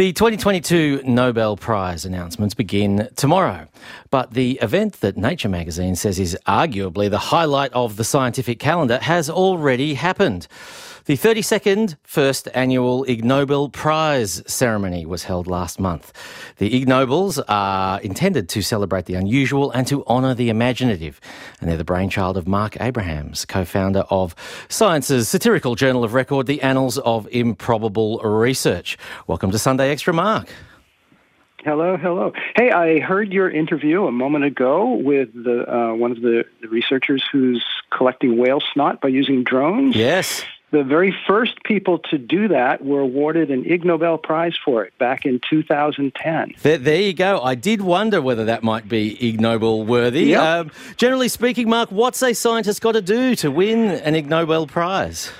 The 2022 Nobel Prize announcements begin tomorrow, but the event that Nature magazine says is arguably the highlight of the scientific calendar has already happened. The 32nd First Annual Ig Nobel Prize ceremony was held last month. The Ig Nobels are intended to celebrate the unusual and to honour the imaginative. And they're the brainchild of Marc Abrahams, co founder of Science's satirical journal of record, The Annals of Improbable Research. Welcome to Sunday Extra, Marc. Hello, hello. Hey, I heard your interview a moment ago with the, uh, one of the, the researchers who's collecting whale snot by using drones. Yes. The very first people to do that were awarded an Ig Nobel Prize for it back in 2010. There, there you go. I did wonder whether that might be Ig Nobel worthy. Yep. Um, generally speaking, Marc, what's a scientist got to do to win an Ig Nobel Prize?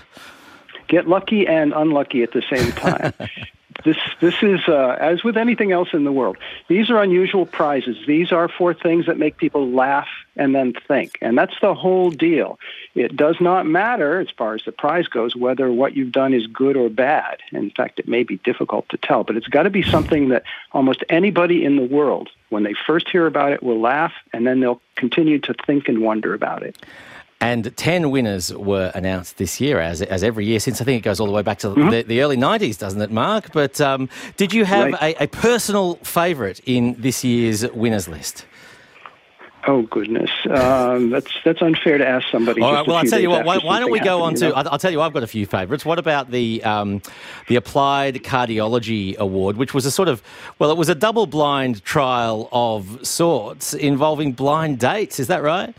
Get lucky and unlucky at the same time. This this is uh, as with anything else in the world. These are unusual prizes. These are for things that make people laugh and then think, and that's the whole deal. It does not matter as far as the prize goes whether what you've done is good or bad. In fact, it may be difficult to tell, but it's got to be something that almost anybody in the world, when they first hear about it, will laugh, and then they'll continue to think and wonder about it. And 10 winners were announced this year, as, as every year since I think it goes all the way back to mm-hmm. the, the, early 90s, doesn't it, Marc? But um, did you have right. a, a, personal favourite in this year's winners list? Oh goodness, um, that's that's unfair to ask somebody. All right, well, I'll tell you what. Why, why don't we go on to? You know? I'll tell you, I've got a few favourites. What about the um, the Applied Cardiology Award, which was a sort of well, it was a double-blind trial of sorts involving blind dates. Is that right?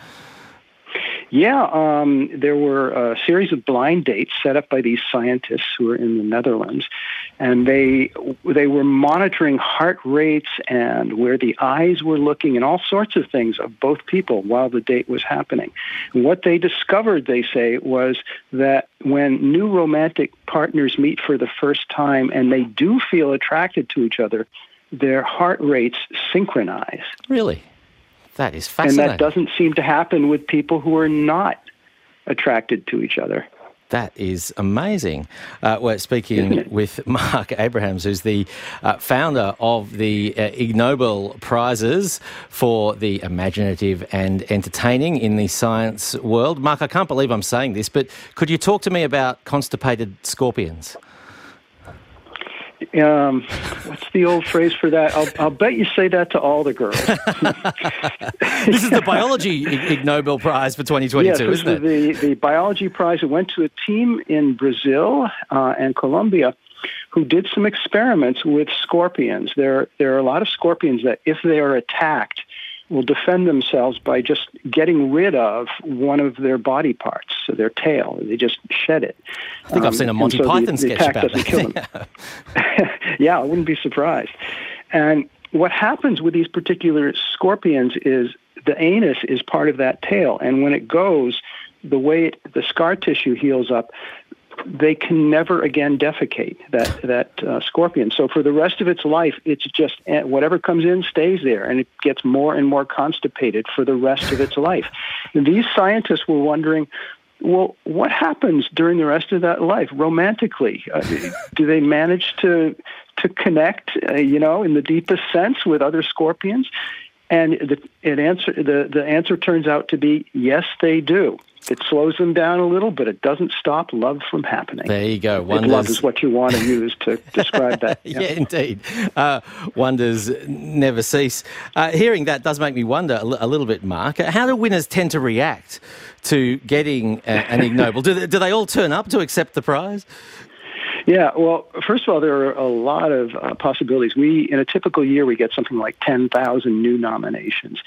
Yeah, um, there were a series of blind dates set up by these scientists who were in the Netherlands, and they they were monitoring heart rates and where the eyes were looking and all sorts of things of both people while the date was happening. And what they discovered, they say, was that when new romantic partners meet for the first time and they do feel attracted to each other, their heart rates synchronize. Really? That is fascinating. And that doesn't seem to happen with people who are not attracted to each other. That is amazing. Uh, we're speaking with Marc Abrahams, who's the uh, founder of the uh, Ig Nobel Prizes for the imaginative and entertaining in the science world. Marc, I can't believe I'm saying this, but could you talk to me about constipated scorpions? Um, what's the old phrase for that? I'll, I'll, bet you say that to all the girls. this is the biology Ig Nobel Prize for 2022, yes, isn't it? The, the biology prize. It went to a team in Brazil uh, and Colombia who did some experiments with scorpions. There, there are a lot of scorpions that, if they are attacked, will defend themselves by just getting rid of one of their body parts, so their tail. They just shed it. I think um, I've seen a Monty so Python the, the sketch about that. Kill them. yeah, I wouldn't be surprised. And what happens with these particular scorpions is the anus is part of that tail, and when it goes, the way it, the scar tissue heals up, they can never again defecate that that uh, scorpion. So for the rest of its life, it's just eh, whatever comes in stays there, and it gets more and more constipated for the rest of its life. And these scientists were wondering. Well, what happens during the rest of that life romantically? Uh, do they manage to to connect, uh, you know, in the deepest sense with other scorpions? And the, it answer, the, the answer turns out to be yes, they do. It slows them down a little, but it doesn't stop love from happening. There you go. Wonders... Love is what you want to use to describe that. Yeah, yeah indeed. Uh, wonders never cease. Uh, hearing that does make me wonder a, l- a little bit, Marc. How do winners tend to react to getting a, an Ig Nobel? do, they, do they all turn up to accept the prize? Yeah, well, first of all, there are a lot of uh, possibilities. We, in a typical year, we get something like 10,000 new nominations.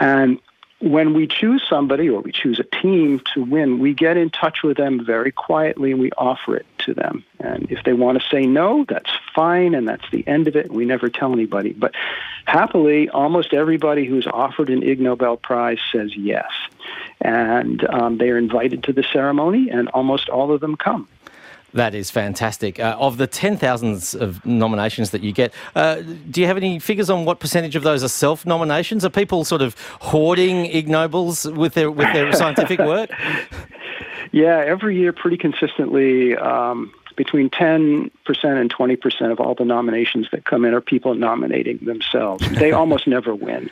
And when we choose somebody or we choose a team to win, we get in touch with them very quietly and we offer it to them. And if they want to say no, that's fine and that's the end of it. We never tell anybody. But happily, almost everybody who's offered an Ig Nobel Prize says yes. And um, they are invited to the ceremony, and almost all of them come. That is fantastic. Uh, of the 10,000s of nominations that you get, uh, do you have any figures on what percentage of those are self nominations? Are people sort of hoarding Ig Nobels with their, with their scientific work? Yeah, every year, pretty consistently, um, between 10% and 20% of all the nominations that come in are people nominating themselves. They almost never win.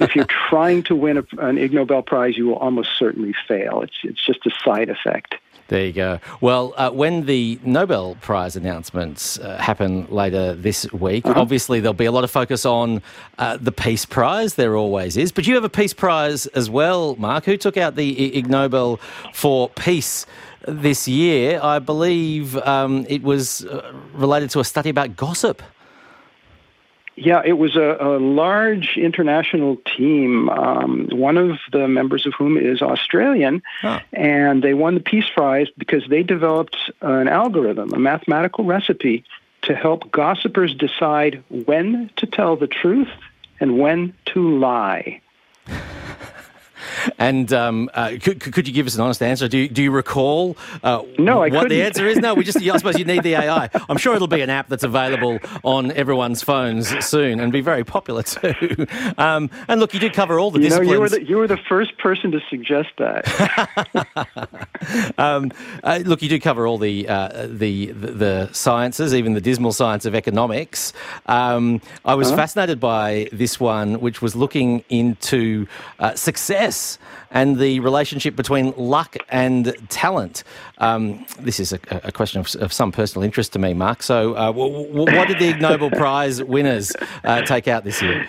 if you're trying to win a, an Ig Nobel Prize, you will almost certainly fail. It's, it's just a side effect. There you go. Well, uh, when the Nobel Prize announcements uh, happen later this week, uh-huh. obviously there'll be a lot of focus on uh, the Peace Prize. There always is. But you have a Peace Prize as well, Marc. Who took out the Ig Nobel for Peace this year? I believe um, it was uh, related to a study about gossip. Yeah, it was a, a large international team, um, one of the members of whom is Australian. Huh. And they won the Peace Prize because they developed an algorithm, a mathematical recipe to help gossipers decide when to tell the truth and when to lie. And um, uh, could, could you give us an honest answer? Do you, do you recall uh, no, I what couldn't. the answer is? No, we just, I suppose you need the AI. I'm sure it'll be an app that's available on everyone's phones soon and be very popular too. Um, and look, you did cover all the you disciplines. Know, you, were the, you were the first person to suggest that. um, uh, look, you do cover all the, uh, the, the, the, sciences, even the dismal science of economics. Um, I was huh? fascinated by this one, which was looking into uh, success and the relationship between luck and talent. Um, this is a, a question of, of, some personal interest to me, Marc. So, uh, w- w- what did the Nobel Prize winners uh, take out this year?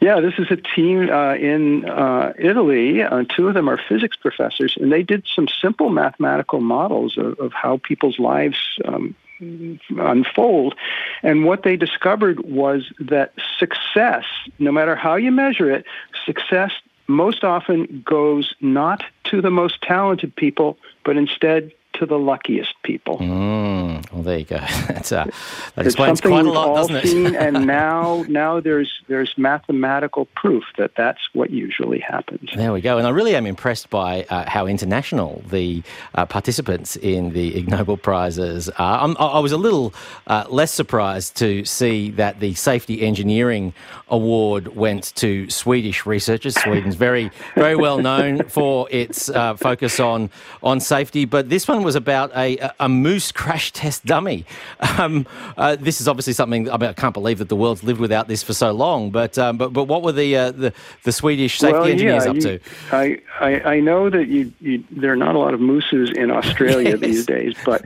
Yeah, this is a team uh, in uh, Italy. Uh, two of them are physics professors, and they did some simple mathematical models of, of how people's lives um, unfold. And what they discovered was that success, no matter how you measure it, success most often goes not to the most talented people, but instead to the luckiest people. Mm, well, there you go. That's, uh, that explains quite a lot, doesn't it? seen, and now, now there's there's mathematical proof that that's what usually happens. There we go. And I really am impressed by uh, how international the uh, participants in the Ig Nobel prizes are. I'm, i was a little uh, less surprised to see that the Safety Engineering Award went to Swedish researchers. Sweden's very very well known for its uh, focus on on safety, but this one was about a, a moose crash test dummy. Um, uh, this is obviously something I, mean, I, can't believe that the world's lived without this for so long. But um, but but what were the uh, the, the, Swedish safety well, engineers yeah, up you, to? I, I, I know that you, you, there are not a lot of mooses in Australia yes. these days, but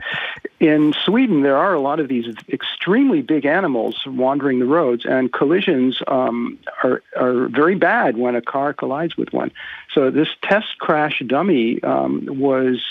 in Sweden there are a lot of these extremely big animals wandering the roads, and collisions um, are are very bad when a car collides with one. So this test crash dummy um, was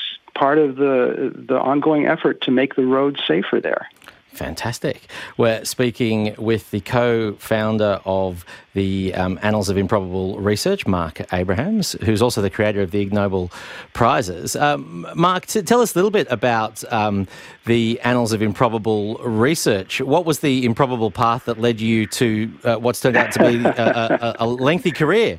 part of the the ongoing effort to make the roads safer there. Fantastic. We're speaking with the co founder of the um, Annals of Improbable Research, Marc Abrahams, who's also the creator of the Ig Nobel Prizes. Um, Marc, t- tell us a little bit about um, the Annals of Improbable Research. What was the improbable path that led you to uh, what's turned out to be a, a, a lengthy career?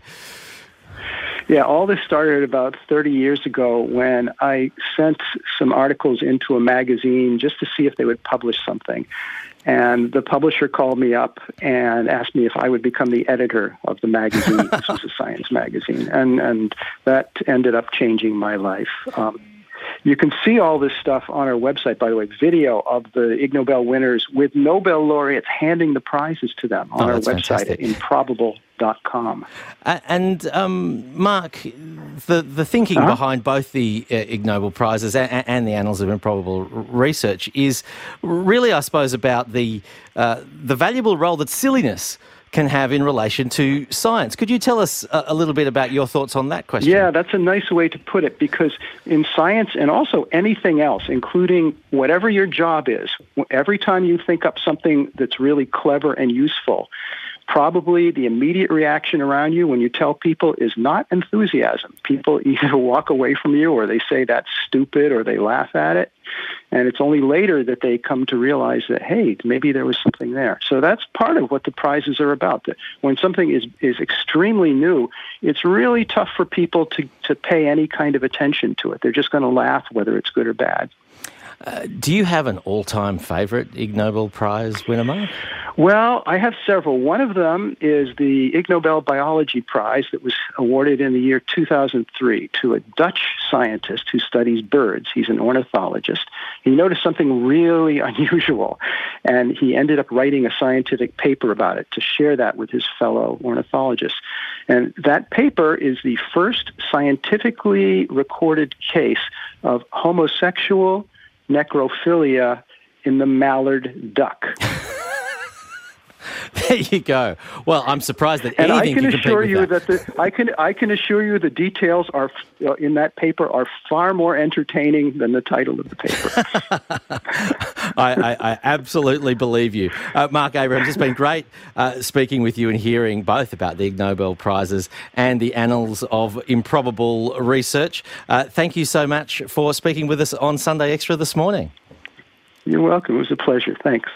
Yeah, all this started about 30 years ago when I sent some articles into a magazine just to see if they would publish something. And the publisher called me up and asked me if I would become the editor of the magazine. this was a science magazine. And, and that ended up changing my life. Um, you can see all this stuff on our website, by the way, video of the Ig Nobel winners with Nobel laureates handing the prizes to them on oh, our website fantastic. at improbable.com. Uh, and um, Marc, the, the thinking uh-huh. behind both the uh, Ig Nobel Prizes and, and, the Annals of Improbable Research is really, I suppose, about the, uh, the valuable role that silliness can have in relation to science. Could you tell us a, a, little bit about your thoughts on that question? Yeah, that's a nice way to put it because in science and also anything else, including whatever your job is, every time you think up something that's really clever and useful, probably the immediate reaction around you when you tell people is not enthusiasm. People either walk away from you or they say that's stupid or they laugh at it. And it's only later that they come to realize that, hey, maybe there was something there. So that's part of what the prizes are about. That when something is, is extremely new, it's really tough for people to, to pay any kind of attention to it. They're just going to laugh whether it's good or bad. Uh, do you have an all-time favourite Ig Nobel Prize winner, Marc? Well, I have several. One of them is the Ig Nobel Biology Prize that was awarded in the year 2003 to a Dutch scientist who studies birds. He's an ornithologist. He noticed something really unusual, and he ended up writing a scientific paper about it to share that with his fellow ornithologists. And that paper is the first scientifically recorded case of homosexual necrophilia in the mallard duck. There you go. Well, I'm surprised that and anything I can, can assure you that. that, the, I can I can assure you the details are uh, in that paper are far more entertaining than the title of the paper. I, I, absolutely believe you, uh, Marc Abrahams. It's been great uh, speaking with you and hearing both about the Ig Nobel prizes and the annals of improbable research. Uh, thank you so much for speaking with us on Sunday Extra this morning. You're welcome. It was a pleasure. Thanks.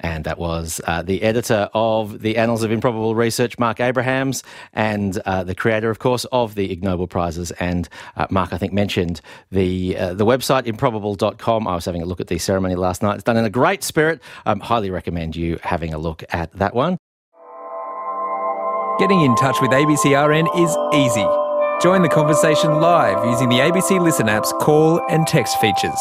And that was uh, the editor of the Annals of Improbable Research, Marc Abrahams, and uh, the creator, of course, of the Ig Nobel Prizes. And uh, Marc, I think, mentioned the uh, the website improbable.com. I was having a look at the ceremony last night. It's done in a great spirit. Um, highly recommend you having a look at that one. Getting in touch with ABCRN is easy. Join the conversation live using the ABC Listen app's call and text features.